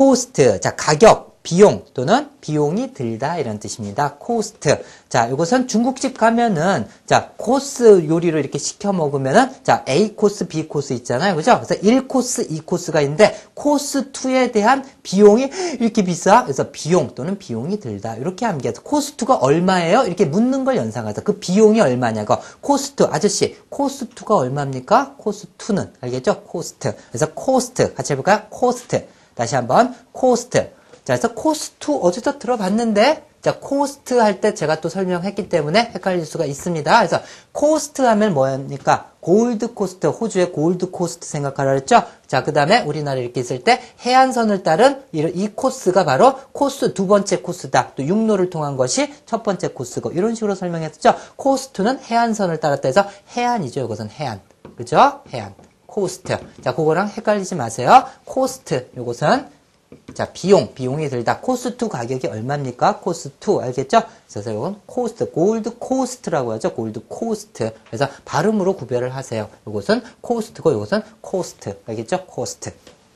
cost. 자, 가격. 비용 또는 비용이 들다 이런 뜻입니다. cost. 자, 이것은 중국집 가면은 자, 코스 요리를 이렇게 시켜 먹으면은 자, A 코스, B 코스 있잖아요. 그죠? 그래서 1코스, 2코스가 있는데 코스 2에 대한 비용이 이렇게 비싸. 그래서 비용 또는 비용이 들다. 이렇게 암기해서 코스 2가 얼마예요? 이렇게 묻는 걸 연상하자. 그 비용이 얼마냐고. 코스 2 아저씨, 코스 2가 얼마입니까? 코스 2는 알겠죠? cost. 그래서 cost 같이 해 볼까요? cost. 다시 한번 cost. 자, 그래서 coast 어디서 들어봤는데 자, coast 할 때 제가 또 설명했기 때문에 헷갈릴 수가 있습니다. 그래서 coast 하면 뭐입니까? Gold Coast, 호주의 Gold Coast 생각하라 그랬죠? 자, 그 다음에 우리나라 이렇게 있을 때 해안선을 따른 이, 이 코스가 바로 코스 두 번째 코스다. 또 육로를 통한 것이 첫 번째 코스고 이런 식으로 설명했었죠? coast는 해안선을 따랐다 해서 해안이죠. 이것은 해안. 그죠? 해안. coast. 자, 그거랑 헷갈리지 마세요. cost. 이것은 자, 비용, 비용이 들다. cost 가격이 얼마입니까? cost, 알겠죠? 그래서 이건 coast, Gold Coast라고 하죠. Gold Coast. 그래서 발음으로 구별을 하세요. 이것은 coast고 이것은 cost. 알겠죠? cost.